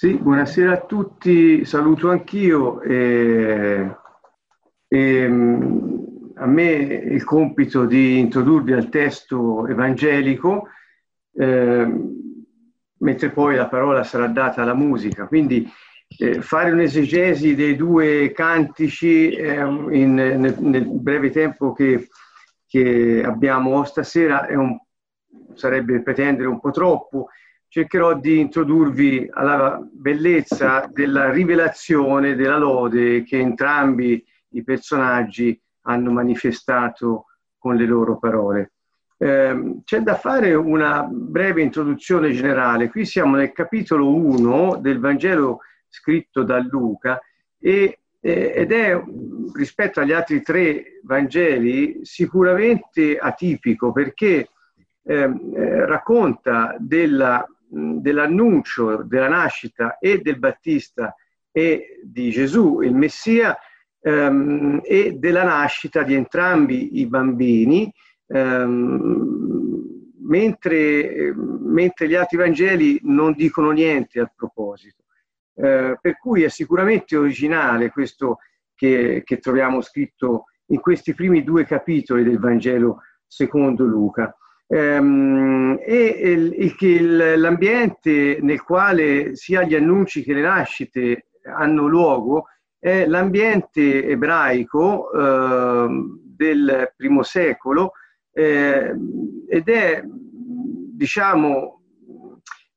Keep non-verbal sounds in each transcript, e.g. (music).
Sì, buonasera a tutti, saluto anch'io. E, e, a me il compito di introdurvi al testo evangelico, eh, mentre poi la parola sarà data alla musica. Quindi eh, fare un'esegesi dei due cantici eh, in, nel, nel, breve tempo che, che abbiamo stasera un, sarebbe pretendere un po' troppo cercherò di introdurvi alla bellezza della rivelazione della lode che entrambi i personaggi hanno manifestato con le loro parole. Eh, c'è da fare una breve introduzione generale. Qui siamo nel capitolo 1 del Vangelo scritto da Luca e, eh, ed è rispetto agli altri tre Vangeli sicuramente atipico perché ehm, eh, racconta della dell'annuncio della nascita e del Battista e di Gesù, il Messia, ehm, e della nascita di entrambi i bambini, ehm, mentre, mentre, gli altri Vangeli non dicono niente al proposito. Eh, per cui è sicuramente originale questo che, che troviamo scritto in questi primi due capitoli del Vangelo secondo Luca. Ehm, e l'ambiente nel quale sia gli annunci che le nascite hanno luogo è l'ambiente ebraico eh, del primo secolo eh, ed è, diciamo,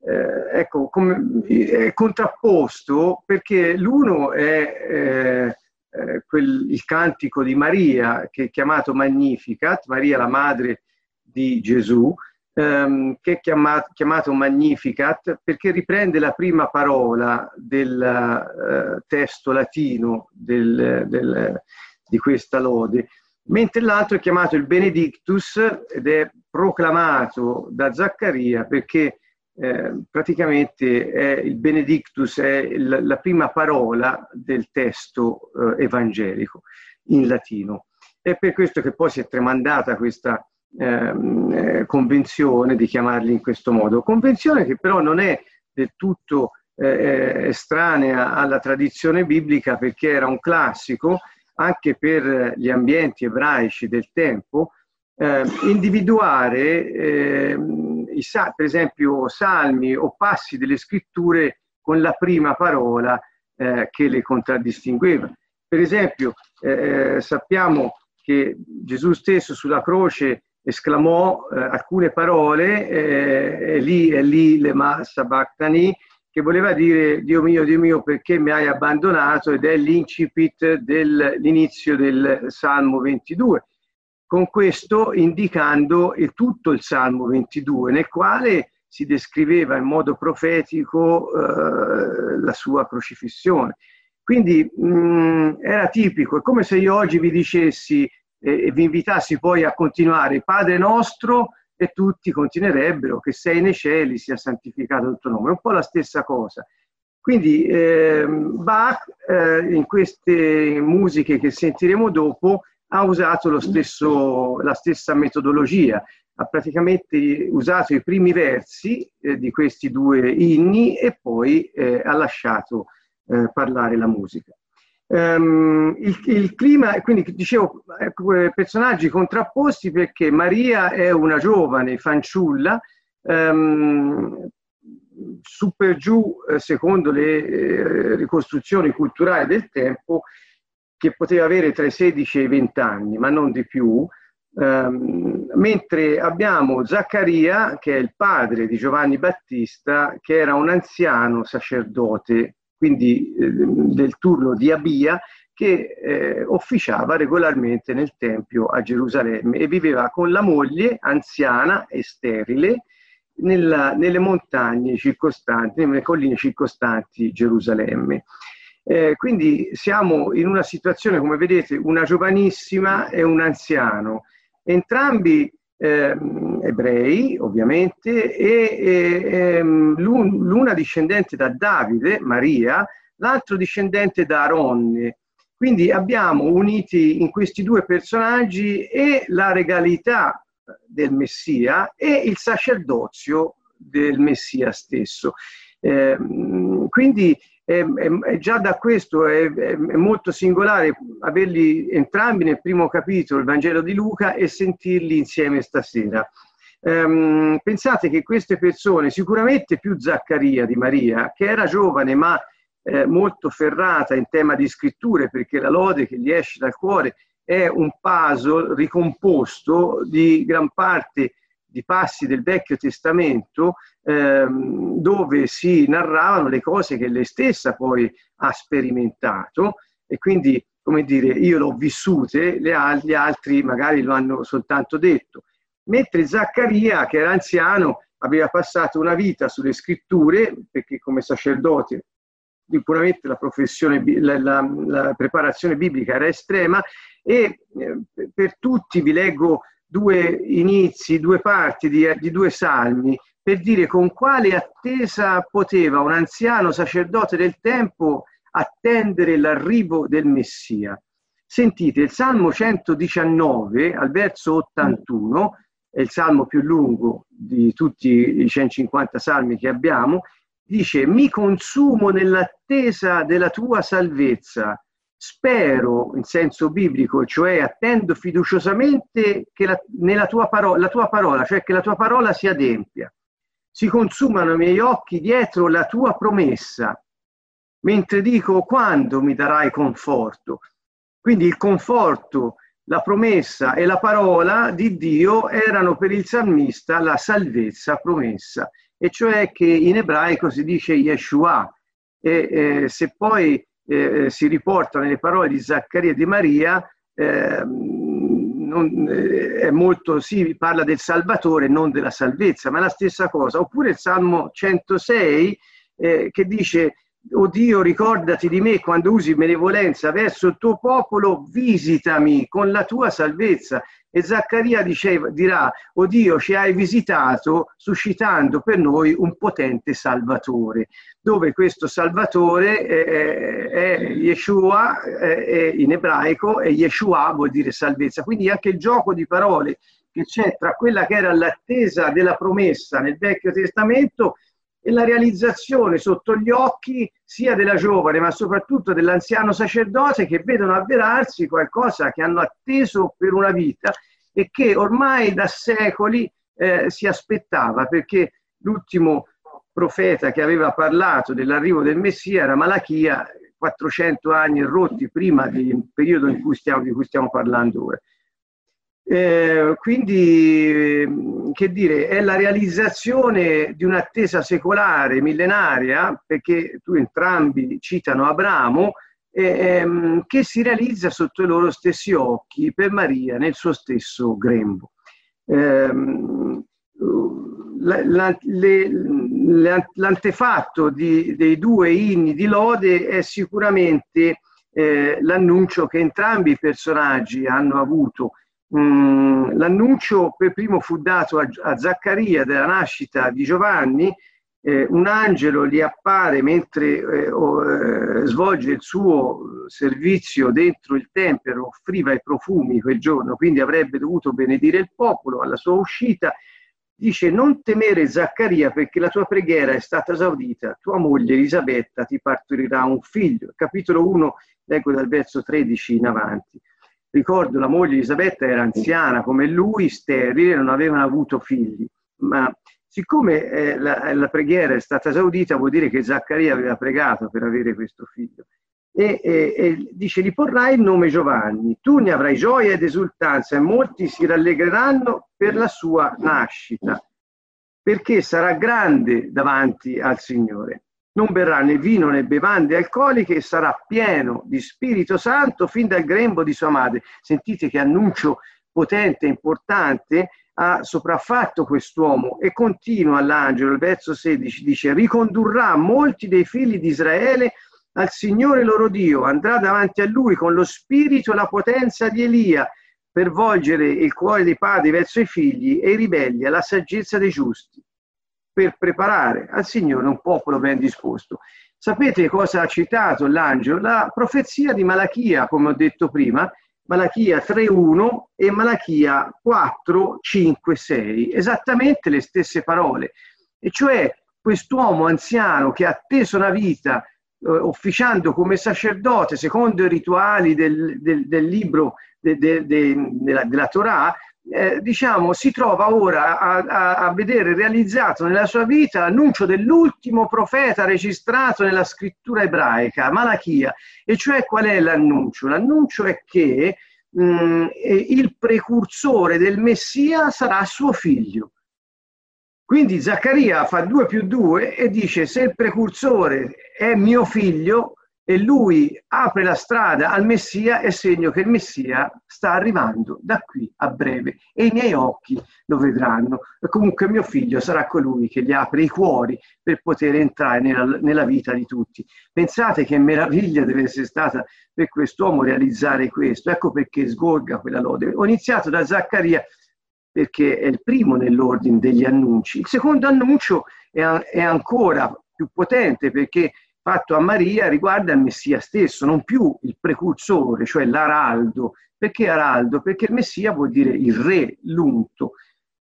eh, ecco, come, è contrapposto perché l'uno è eh, eh, quel, il cantico di Maria che è chiamato Magnificat, Maria la madre di Gesù, ehm, che è chiamato, chiamato, Magnificat perché riprende la prima parola del eh, testo latino del, del, di questa lode, mentre l'altro è chiamato il Benedictus ed è proclamato da Zaccaria perché eh, praticamente è il Benedictus è il, la prima parola del testo eh, evangelico in latino. È per questo che poi si è tramandata questa Ehm, eh, convenzione di chiamarli in questo modo. Convenzione che però non è del tutto eh, eh, estranea alla tradizione biblica perché era un classico anche per gli ambienti ebraici del tempo eh, individuare ehm, i, per esempio salmi o passi delle scritture con la prima parola eh, che le contraddistingueva. Per esempio eh, sappiamo che Gesù stesso sulla croce esclamò eh, alcune parole, eh, lì e lì le massa bactani, che voleva dire Dio mio, Dio mio, perché mi hai abbandonato ed è l'incipit dell'inizio del Salmo 22. Con questo indicando il, tutto il Salmo 22, nel quale si descriveva in modo profetico eh, la sua crocifissione. Quindi mh, era tipico, è come se io oggi vi dicessi e, vi invitassi poi a continuare Padre nostro e tutti continuerebbero che sei nei cieli sia santificato il tuo nome. Un po' la stessa cosa. Quindi eh, Bach eh, in queste musiche che sentiremo dopo ha usato stesso, la stessa metodologia, ha praticamente usato i primi versi eh, di questi due inni e poi eh, ha lasciato eh, parlare la musica. Um, il, il, clima, quindi dicevo, ecco, personaggi contrapposti perché Maria è una giovane fanciulla, um, su per giù, eh, secondo le eh, ricostruzioni culturali del tempo, che poteva avere tra i 16 e i 20 anni, ma non di più, um, mentre abbiamo Zaccaria, che è il padre di Giovanni Battista, che era un anziano sacerdote quindi eh, del turno di Abia, che eh, officiava regolarmente nel Tempio a Gerusalemme e viveva con la moglie anziana e sterile nella, nelle montagne circostanti, nelle colline circostanti Gerusalemme. Eh, quindi siamo in una situazione, come vedete, una giovanissima e un anziano, entrambi eh, ebrei ovviamente, e, e ehm, l'una discendente da Davide, Maria, l'altro discendente da Aronne. Quindi abbiamo uniti in questi due personaggi e la regalità del Messia e il sacerdozio del Messia stesso. Eh, quindi eh, eh, già da questo è, è, molto singolare averli entrambi nel primo capitolo, il Vangelo di Luca, e sentirli insieme stasera. Um, pensate che queste persone, sicuramente più Zaccaria di Maria, che era giovane ma eh, molto ferrata in tema di scritture, perché la lode che gli esce dal cuore è un puzzle ricomposto di gran parte di passi del Vecchio Testamento ehm, dove si narravano le cose che lei stessa poi ha sperimentato e quindi, come dire, io l'ho vissute, gli altri magari lo hanno soltanto detto. Mentre Zaccaria, che era anziano, aveva passato una vita sulle scritture, perché come sacerdote sicuramente la professione, la, la, la preparazione biblica era estrema e eh, per tutti vi leggo due inizi, due parti di, di due salmi per dire con quale attesa poteva un anziano sacerdote del tempo attendere l'arrivo del Messia. Sentite, il Salmo 119 al verso 81, è il salmo più lungo di tutti i 150 salmi che abbiamo, dice mi consumo nell'attesa della tua salvezza, spero in senso biblico, cioè attendo fiduciosamente che la, nella tua parola, la tua parola, cioè che la tua parola si adempia. Si consumano i miei occhi dietro la tua promessa, mentre dico quando mi darai conforto. Quindi il conforto, la promessa e la parola di Dio erano per il salmista la salvezza promessa, e cioè che in ebraico si dice Yeshua. E eh, se poi eh, si riporta nelle parole di Zaccaria e di Maria, eh, non, eh, è molto, si parla del Salvatore, non della salvezza, ma è la stessa cosa. Oppure il Salmo 106 eh, che dice O Dio, ricordati di me quando usi benevolenza verso il tuo popolo, visitami con la tua salvezza. E Zaccaria diceva, dirà, o Dio ci hai visitato suscitando per noi un potente Salvatore, dove questo Salvatore è, è Yeshua è in ebraico e Yeshua vuol dire salvezza. Quindi anche il gioco di parole che c'è tra quella che era l'attesa della promessa nel Vecchio Testamento e la realizzazione sotto gli occhi sia della giovane ma soprattutto dell'anziano sacerdote che vedono avverarsi qualcosa che hanno atteso per una vita e che ormai da secoli eh, si aspettava perché l'ultimo profeta che aveva parlato dell'arrivo del Messia era Malachia 400 anni rotti prima del periodo in cui stiamo, di cui stiamo parlando ora. Eh, quindi, che dire, è la realizzazione di un'attesa secolare, millenaria, perché tu entrambi citano Abramo, ehm, che si realizza sotto i loro stessi occhi per Maria nel suo stesso grembo. Ehm, la, la, le, l'antefatto di, dei due inni di lode è sicuramente eh, l'annuncio che entrambi i personaggi hanno avuto Mm, l'annuncio per primo fu dato a, a Zaccaria della nascita di Giovanni, eh, un angelo gli appare mentre eh, o, eh, svolge il suo servizio dentro il tempio, offriva i profumi quel giorno, quindi avrebbe dovuto benedire il popolo alla sua uscita. Dice: Non temere Zaccaria perché la tua preghiera è stata esaudita, tua moglie Elisabetta ti partorirà un figlio. Capitolo 1, leggo dal verso 13 in avanti. Ricordo la moglie Elisabetta era anziana come lui, sterile, non avevano avuto figli, ma siccome eh, la, la, preghiera è stata esaudita vuol dire che Zaccaria aveva pregato per avere questo figlio. E, e, e, dice gli porrai il nome Giovanni, tu ne avrai gioia ed esultanza e molti si rallegreranno per la sua nascita, perché sarà grande davanti al Signore non berrà né vino né bevande alcoliche e sarà pieno di Spirito Santo fin dal grembo di sua madre. Sentite che annuncio potente e importante ha sopraffatto quest'uomo e continua l'angelo, il verso 16 dice ricondurrà molti dei figli di Israele al Signore loro Dio, andrà davanti a lui con lo spirito e la potenza di Elia per volgere il cuore dei padri verso i figli e i ribelli alla saggezza dei giusti per preparare al Signore un popolo ben disposto. Sapete cosa ha citato l'angelo? La profezia di Malachia, come ho detto prima, Malachia 3.1 e Malachia 4, 5, 6, esattamente le stesse parole. E cioè quest'uomo anziano che ha atteso una vita eh, officiando come sacerdote secondo i rituali del, del, del libro de, de, de, della, della Torah, eh, diciamo, si trova ora a, a, a, vedere realizzato nella sua vita l'annuncio dell'ultimo profeta registrato nella scrittura ebraica, Malachia. E cioè qual è l'annuncio? L'annuncio è che mh, mm, il precursore del Messia sarà suo figlio. Quindi Zaccaria fa 2 più 2 e dice se il precursore è mio figlio, e lui apre la strada al Messia è segno che il Messia sta arrivando da qui a breve e i miei occhi lo vedranno. E comunque mio figlio sarà colui che gli apre i cuori per poter entrare nella, nella vita di tutti. Pensate che meraviglia deve essere stata per quest'uomo realizzare questo. Ecco perché sgorga quella lode. Ho iniziato da Zaccaria perché è il primo nell'ordine degli annunci. Il secondo annuncio è, è ancora più potente perché fatto a Maria riguarda il Messia stesso, non più il precursore, cioè l'araldo. Perché araldo? Perché il Messia vuol dire il re, l'unto.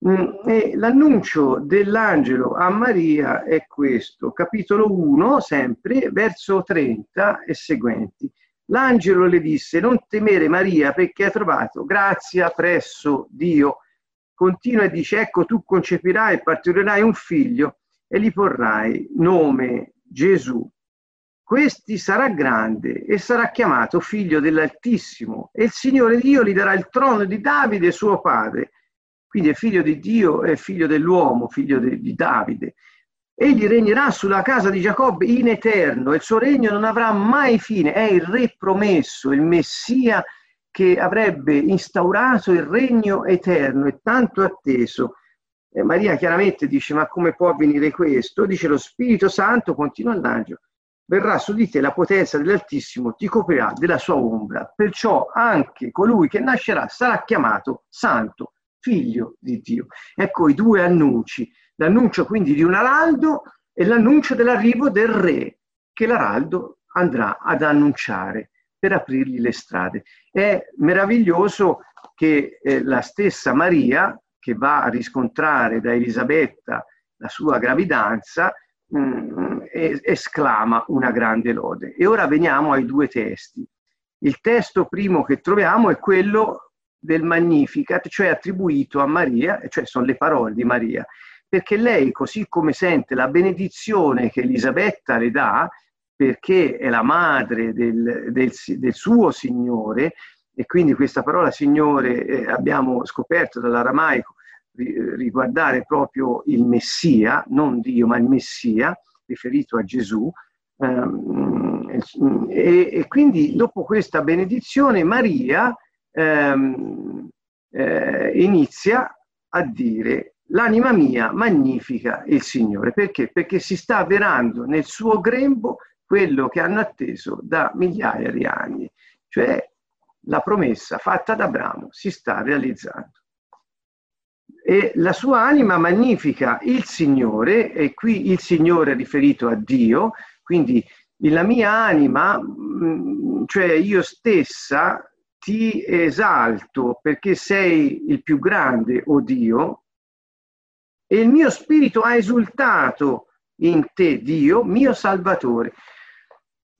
Mm, e l'annuncio dell'angelo a Maria è questo, capitolo 1, sempre, verso 30 e seguenti. L'angelo le disse, non temere Maria perché hai trovato grazia presso Dio. Continua e dice, ecco tu concepirai e partorirai un figlio e gli porrai nome Gesù questi sarà grande e sarà chiamato figlio dell'Altissimo e il Signore Dio gli darà il trono di Davide suo padre. Quindi è figlio di Dio, è figlio dell'uomo, figlio di, di Davide. Egli regnerà sulla casa di Giacobbe in eterno e il suo regno non avrà mai fine. È il re promesso, il Messia che avrebbe instaurato il regno eterno e tanto atteso. E Maria chiaramente dice, ma come può avvenire questo? Dice lo Spirito Santo, continua l'angelo verrà su di te la potenza dell'Altissimo, ti coprirà della sua ombra. Perciò anche colui che nascerà sarà chiamato Santo, figlio di Dio. Ecco i due annunci, l'annuncio quindi di un araldo e l'annuncio dell'arrivo del re, che l'araldo andrà ad annunciare per aprirgli le strade. È meraviglioso che eh, la stessa Maria, che va a riscontrare da Elisabetta la sua gravidanza, mh, mm, esclama una grande lode. E ora veniamo ai due testi. Il testo primo che troviamo è quello del Magnificat, cioè attribuito a Maria, cioè sono le parole di Maria, perché lei, così come sente la benedizione che Elisabetta le dà, perché è la madre del, del, del suo Signore, e quindi questa parola Signore eh, abbiamo scoperto dall'aramaico riguardare proprio il Messia, non Dio, ma il Messia, riferito a Gesù. Ehm, e, e, quindi dopo questa benedizione Maria ehm, eh, inizia a dire l'anima mia magnifica il Signore. Perché? Perché si sta avverando nel suo grembo quello che hanno atteso da migliaia di anni, cioè la promessa fatta da Abramo si sta realizzando e la sua anima magnifica il Signore, e qui il Signore è riferito a Dio, quindi la mia anima, mm, cioè io stessa, ti esalto perché sei il più grande, o oh Dio, e il mio spirito ha esultato in te, Dio, mio Salvatore.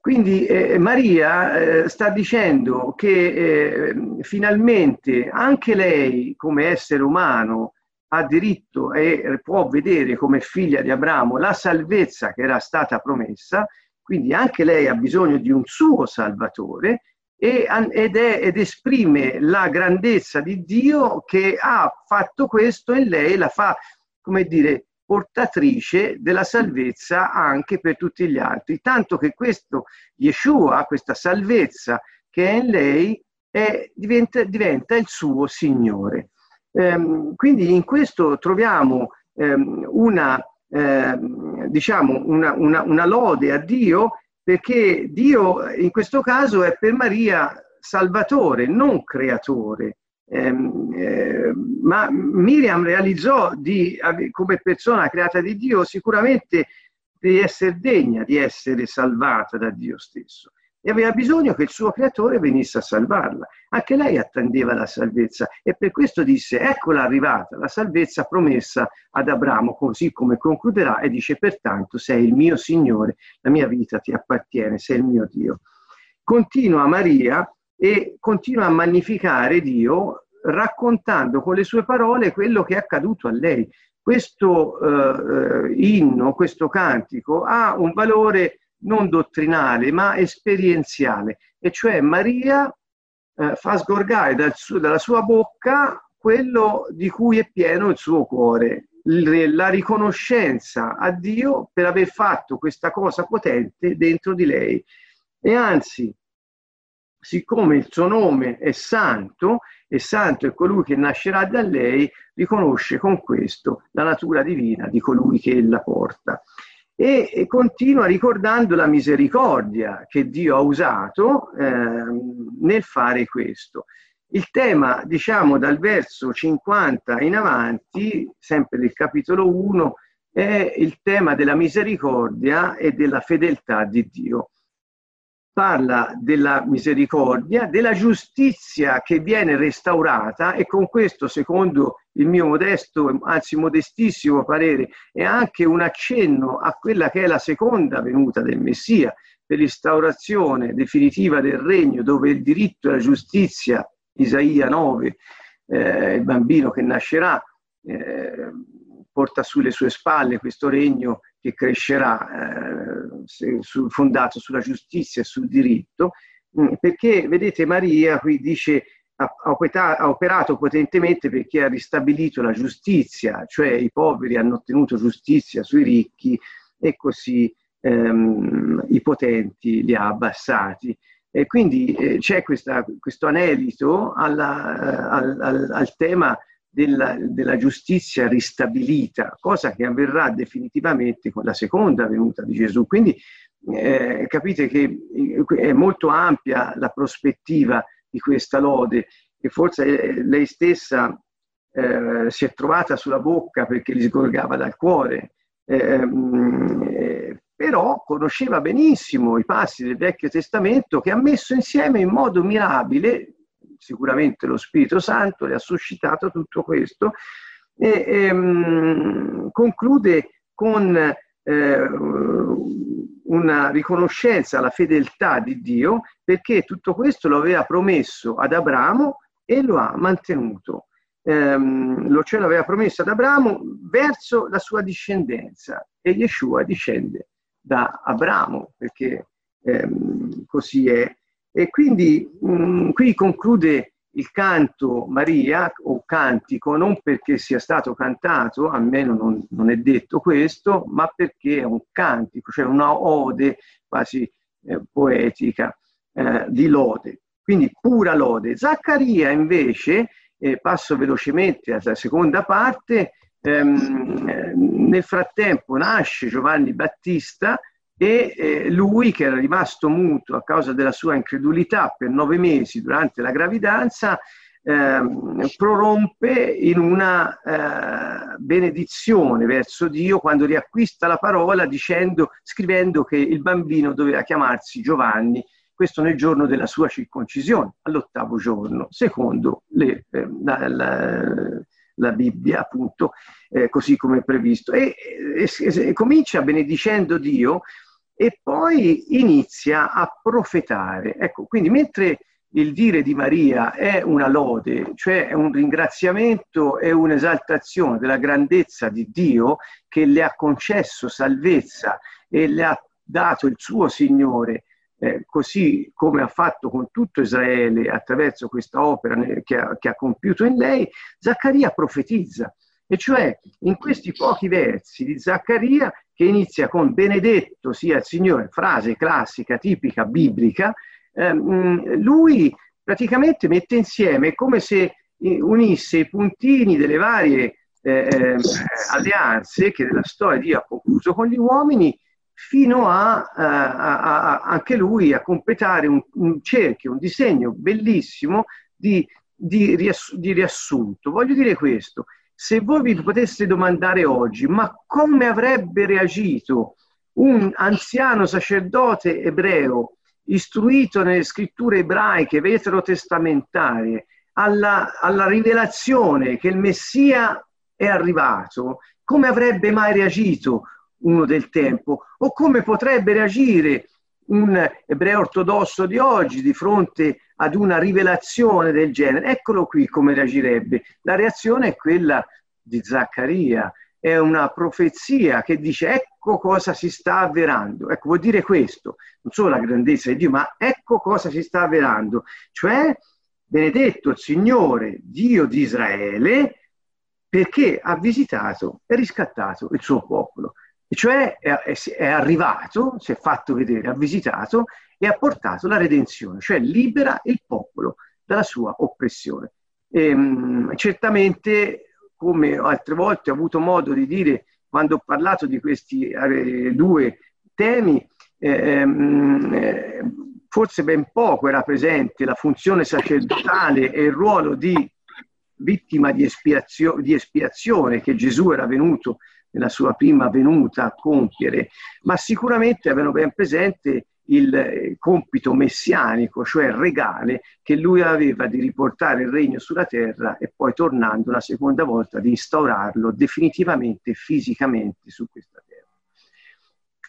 Quindi eh, Maria eh, sta dicendo che eh, finalmente anche lei, come essere umano, ha diritto e può vedere come figlia di Abramo la salvezza che era stata promessa, quindi anche lei ha bisogno di un suo Salvatore e, ed, è, ed esprime la grandezza di Dio che ha fatto questo e lei la fa, come dire, portatrice della salvezza anche per tutti gli altri, tanto che questo Yeshua, questa salvezza che è in lei, è, diventa, diventa, il suo Signore. Ehm, quindi in questo troviamo ehm, una, ehm, diciamo una, una, una lode a Dio perché Dio in questo caso è per Maria salvatore, non creatore. Eh, ma Miriam realizzò di, come persona creata di Dio sicuramente di essere degna di essere salvata da Dio stesso. e aveva bisogno che il suo creatore venisse a salvarla. Anche lei attendeva la salvezza e per questo disse, eccola arrivata, la salvezza promessa ad Abramo, così come concluderà e dice, pertanto sei il mio Signore, la mia vita ti appartiene, sei il mio Dio. Continua Maria e continua a magnificare Dio raccontando con le sue parole quello che è accaduto a lei. Questo eh, inno, questo cantico ha un valore non dottrinale ma esperienziale, e cioè Maria eh, fa sgorgare dal suo, dalla sua bocca quello di cui è pieno il suo cuore, la riconoscenza a Dio per aver fatto questa cosa potente dentro di lei. E anzi, siccome il suo nome è santo, e santo è colui che nascerà da lei, riconosce con questo la natura divina di colui che la porta e, e continua ricordando la misericordia che Dio ha usato eh, nel fare questo. Il tema, diciamo, dal verso 50 in avanti, sempre del capitolo 1, è il tema della misericordia e della fedeltà di Dio parla della misericordia, della giustizia che viene restaurata e con questo, secondo il mio modesto, anzi modestissimo parere, è anche un accenno a quella che è la seconda venuta del Messia, per l'instaurazione definitiva del regno dove il diritto e la giustizia, Isaia 9, eh, il bambino che nascerà, eh, porta sulle sue spalle questo regno che crescerà eh, su, fondato sulla giustizia e sul diritto, mm, perché vedete Maria qui dice ha, operato potentemente perché ha ristabilito la giustizia, cioè i poveri hanno ottenuto giustizia sui ricchi e così ehm, i potenti li ha abbassati. E quindi eh, c'è questa, questo anelito alla, al, al, al tema della, della, giustizia ristabilita, cosa che avverrà definitivamente con la seconda venuta di Gesù. Quindi eh, capite che è molto ampia la prospettiva di questa lode e forse eh, lei stessa eh, si è trovata sulla bocca perché gli sgorgava dal cuore, ehm, eh, però conosceva benissimo i passi del Vecchio Testamento che ha messo insieme in modo mirabile sicuramente lo Spirito Santo le ha suscitato tutto questo e, ehm, conclude con eh, una riconoscenza alla fedeltà di Dio perché tutto questo lo aveva promesso ad Abramo e lo ha mantenuto. Ehm, lo cielo aveva promesso ad Abramo verso la sua discendenza e Yeshua discende da Abramo perché ehm, così è e quindi mh, mm, qui conclude il canto Maria o cantico non perché sia stato cantato, almeno non, non è detto questo, ma perché è un cantico, cioè una ode quasi eh, poetica eh, di lode. Quindi pura lode. Zaccaria invece, eh, passo velocemente alla seconda parte, ehm, nel frattempo nasce Giovanni Battista e eh, lui che era rimasto muto a causa della sua incredulità per nove mesi durante la gravidanza eh, prorompe in una eh, benedizione verso Dio quando riacquista la parola dicendo, scrivendo che il bambino doveva chiamarsi Giovanni questo nel giorno della sua circoncisione, all'ottavo giorno, secondo le, eh, la, la, la, Bibbia, appunto, eh, così come previsto. E, e, e, comincia benedicendo Dio e poi inizia a profetare. Ecco, quindi mentre il dire di Maria è una lode, cioè è un ringraziamento e un'esaltazione della grandezza di Dio che le ha concesso salvezza e le ha dato il suo Signore, eh, così come ha fatto con tutto Israele attraverso questa opera che ha, che ha compiuto in lei, Zaccaria profetizza. E cioè in questi pochi versi di Zaccaria che inizia con benedetto sia il Signore, frase classica, tipica, biblica, ehm, lui praticamente mette insieme come se unisse i puntini delle varie eh, ehm, alleanze che nella storia Dio ha concluso con gli uomini fino a, a, a, anche lui a completare un, un, cerchio, un disegno bellissimo di, di, riass- di riassunto. Voglio dire questo, se voi vi poteste domandare oggi, ma come avrebbe reagito un anziano sacerdote ebreo istruito nelle scritture ebraiche veterotestamentarie alla, alla rivelazione che il Messia è arrivato, come avrebbe mai reagito uno del tempo? O come potrebbe reagire un ebreo ortodosso di oggi di fronte ad una rivelazione del genere. Eccolo qui come reagirebbe. La reazione è quella di Zaccaria, è una profezia che dice ecco cosa si sta avverando. Ecco, vuol dire questo, non solo la grandezza di Dio, ma ecco cosa si sta avverando. Cioè, benedetto il Signore, Dio di Israele, perché ha visitato e riscattato il suo popolo. E cioè è, arrivato, si è fatto vedere, ha visitato e ha portato la redenzione, cioè libera il popolo dalla sua oppressione. E, ehm, certamente, come altre volte ho avuto modo di dire quando ho parlato di questi eh, due temi, ehm, eh, forse ben poco era presente la funzione sacerdotale e il ruolo di vittima di, espiazio- di espiazione che Gesù era venuto nella sua prima venuta a compiere, ma sicuramente avevano ben presente il eh, compito messianico, cioè regale, che lui aveva di riportare il regno sulla terra e poi tornando una seconda volta di instaurarlo definitivamente fisicamente su questa terra.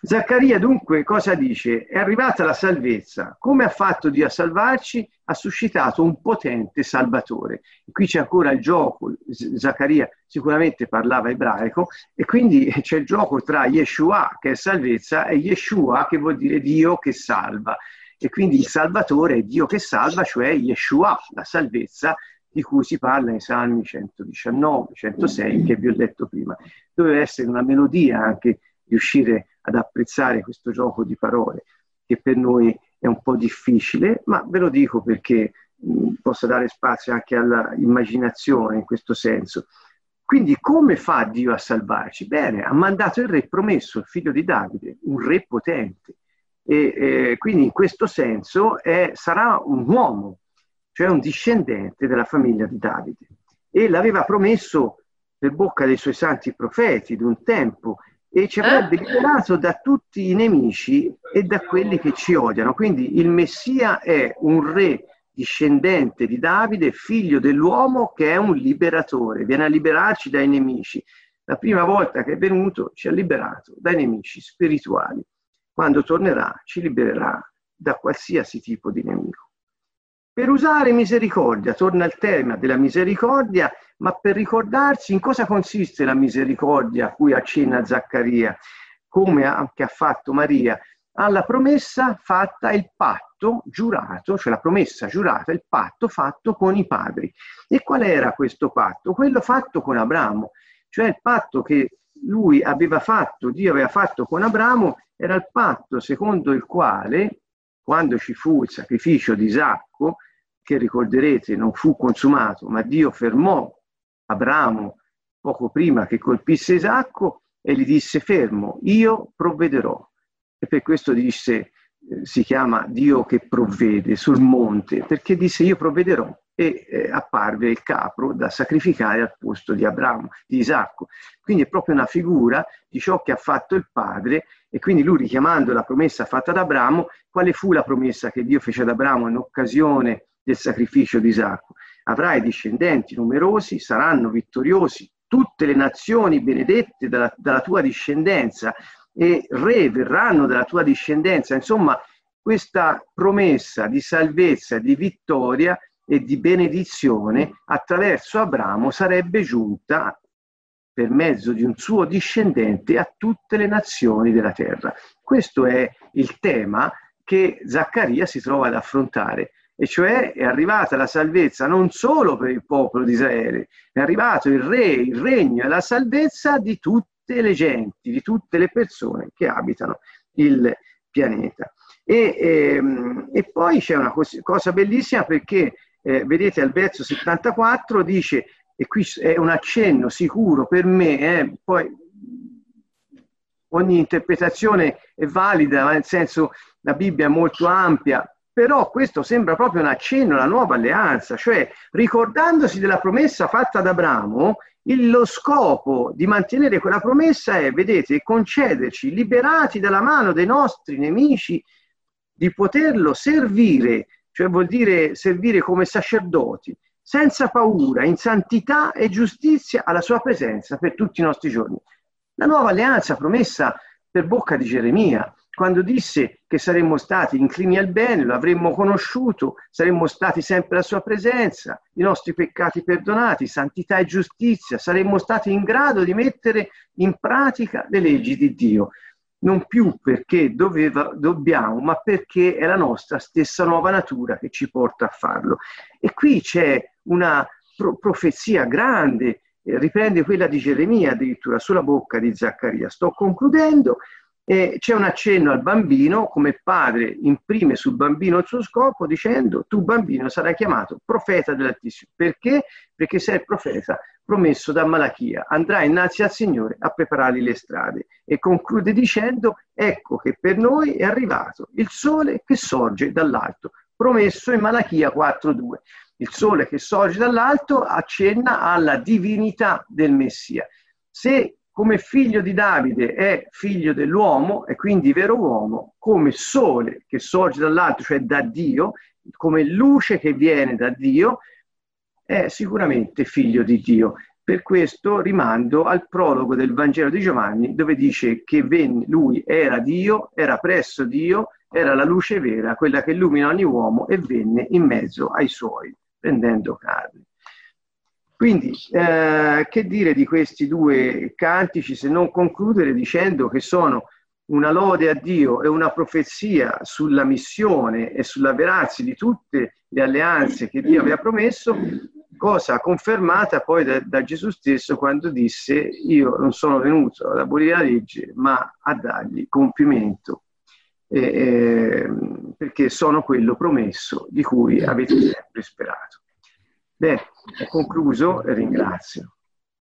Zaccaria dunque cosa dice? È arrivata la salvezza. Come ha fatto Dio a salvarci? Ha suscitato un potente salvatore. E qui c'è ancora il gioco. Zaccaria sicuramente parlava ebraico e quindi (laughs) c'è il gioco tra Yeshua che è salvezza e Yeshua che vuol dire Dio che salva. E quindi il Salvatore è Dio che salva, cioè Yeshua, la salvezza di cui si parla nei Salmi 119, 106 che vi ho detto prima. Doveva essere una melodia anche riuscire ad apprezzare questo gioco di parole, che per noi è un po' difficile, ma ve lo dico perché mh, posso dare spazio anche all'immaginazione in questo senso. Quindi come fa Dio a salvarci? Bene, ha mandato il re promesso, il figlio di Davide, un re potente. E eh, quindi in questo senso è, sarà un uomo, cioè un discendente della famiglia di Davide. E l'aveva promesso per bocca dei suoi santi profeti d'un tempo e ci avrebbe liberato da tutti i nemici e da quelli che ci odiano. Quindi il Messia è un re discendente di Davide, figlio dell'uomo che è un liberatore, viene a liberarci dai nemici. La prima volta che è venuto ci ha liberato dai nemici spirituali. Quando tornerà ci libererà da qualsiasi tipo di nemico. Per usare misericordia, torna al tema della misericordia, ma per ricordarsi in cosa consiste la misericordia a cui accenna Zaccaria, come anche ha fatto Maria, alla promessa fatta, il patto giurato, cioè la promessa giurata, il patto fatto con i padri. E qual era questo patto? Quello fatto con Abramo, cioè il patto che lui aveva fatto, Dio aveva fatto con Abramo, era il patto secondo il quale quando ci fu il sacrificio di Isacco, che ricorderete non fu consumato, ma Dio fermò Abramo poco prima che colpisse Isacco e gli disse fermo, io provvederò. E per questo disse, eh, si chiama Dio che provvede sul monte, perché disse io provvederò e eh, apparve il capro da sacrificare al posto di Abramo, di Isacco. Quindi è proprio una figura di ciò che ha fatto il padre e quindi lui richiamando la promessa fatta ad Abramo, quale fu la promessa che Dio fece ad Abramo in occasione del sacrificio di Isacco? Avrai discendenti numerosi, saranno vittoriosi, tutte le nazioni benedette dalla, dalla tua discendenza e re verranno dalla tua discendenza. Insomma, questa promessa di salvezza, di vittoria e di benedizione attraverso Abramo sarebbe giunta per mezzo di un suo discendente a tutte le nazioni della terra. Questo è il tema che Zaccaria si trova ad affrontare, e cioè è arrivata la salvezza non solo per il popolo di Israele, è arrivato il re, il regno e la salvezza di tutte le genti, di tutte le persone che abitano il pianeta. E, ehm, e poi c'è una cosa bellissima perché eh, vedete al verso 74 dice, e qui è un accenno sicuro per me, eh, poi ogni interpretazione è valida, nel senso la Bibbia è molto ampia, però questo sembra proprio un accenno alla nuova alleanza, cioè ricordandosi della promessa fatta ad Abramo, il, lo scopo di mantenere quella promessa è, vedete, concederci, liberati dalla mano dei nostri nemici, di poterlo servire, cioè vuol dire servire come sacerdoti, senza paura, in santità e giustizia alla sua presenza per tutti i nostri giorni. La nuova alleanza promessa per bocca di Geremia, quando disse che saremmo stati inclini al bene, lo avremmo conosciuto, saremmo stati sempre alla sua presenza, i nostri peccati perdonati, santità e giustizia, saremmo stati in grado di mettere in pratica le leggi di Dio, non più perché doveva, dobbiamo, ma perché è la nostra stessa nuova natura che ci porta a farlo. E qui c'è una pro- profezia grande, eh, riprende quella di Geremia addirittura sulla bocca di Zaccaria. Sto concludendo e c'è un accenno al bambino, come padre imprime sul bambino il suo scopo dicendo tu bambino sarai chiamato profeta dell'Altissimo. Perché? Perché sei profeta promesso da Malachia. Andrai innanzi al Signore a preparargli le strade. E conclude dicendo ecco che per noi è arrivato il sole che sorge dall'alto, promesso in Malachia 4.2. Il sole che sorge dall'alto accenna alla divinità del Messia. Se come figlio di Davide è figlio dell'uomo e quindi vero uomo, come sole che sorge dall'alto, cioè da Dio, come luce che viene da Dio, è sicuramente figlio di Dio. Per questo rimando al prologo del Vangelo di Giovanni dove dice che lui era Dio, era presso Dio, era la luce vera, quella che illumina ogni uomo e venne in mezzo ai suoi, prendendo carne. Quindi, eh, che dire di questi due cantici se non concludere dicendo che sono una lode a Dio e una profezia sulla missione e sulla verazia di tutte le alleanze che Dio aveva promesso, cosa confermata poi da, da Gesù stesso quando disse io non sono venuto ad abolire la legge ma a dargli compimento eh, eh, perché sono quello promesso di cui avete sempre sperato. Bene, ho concluso e ringrazio.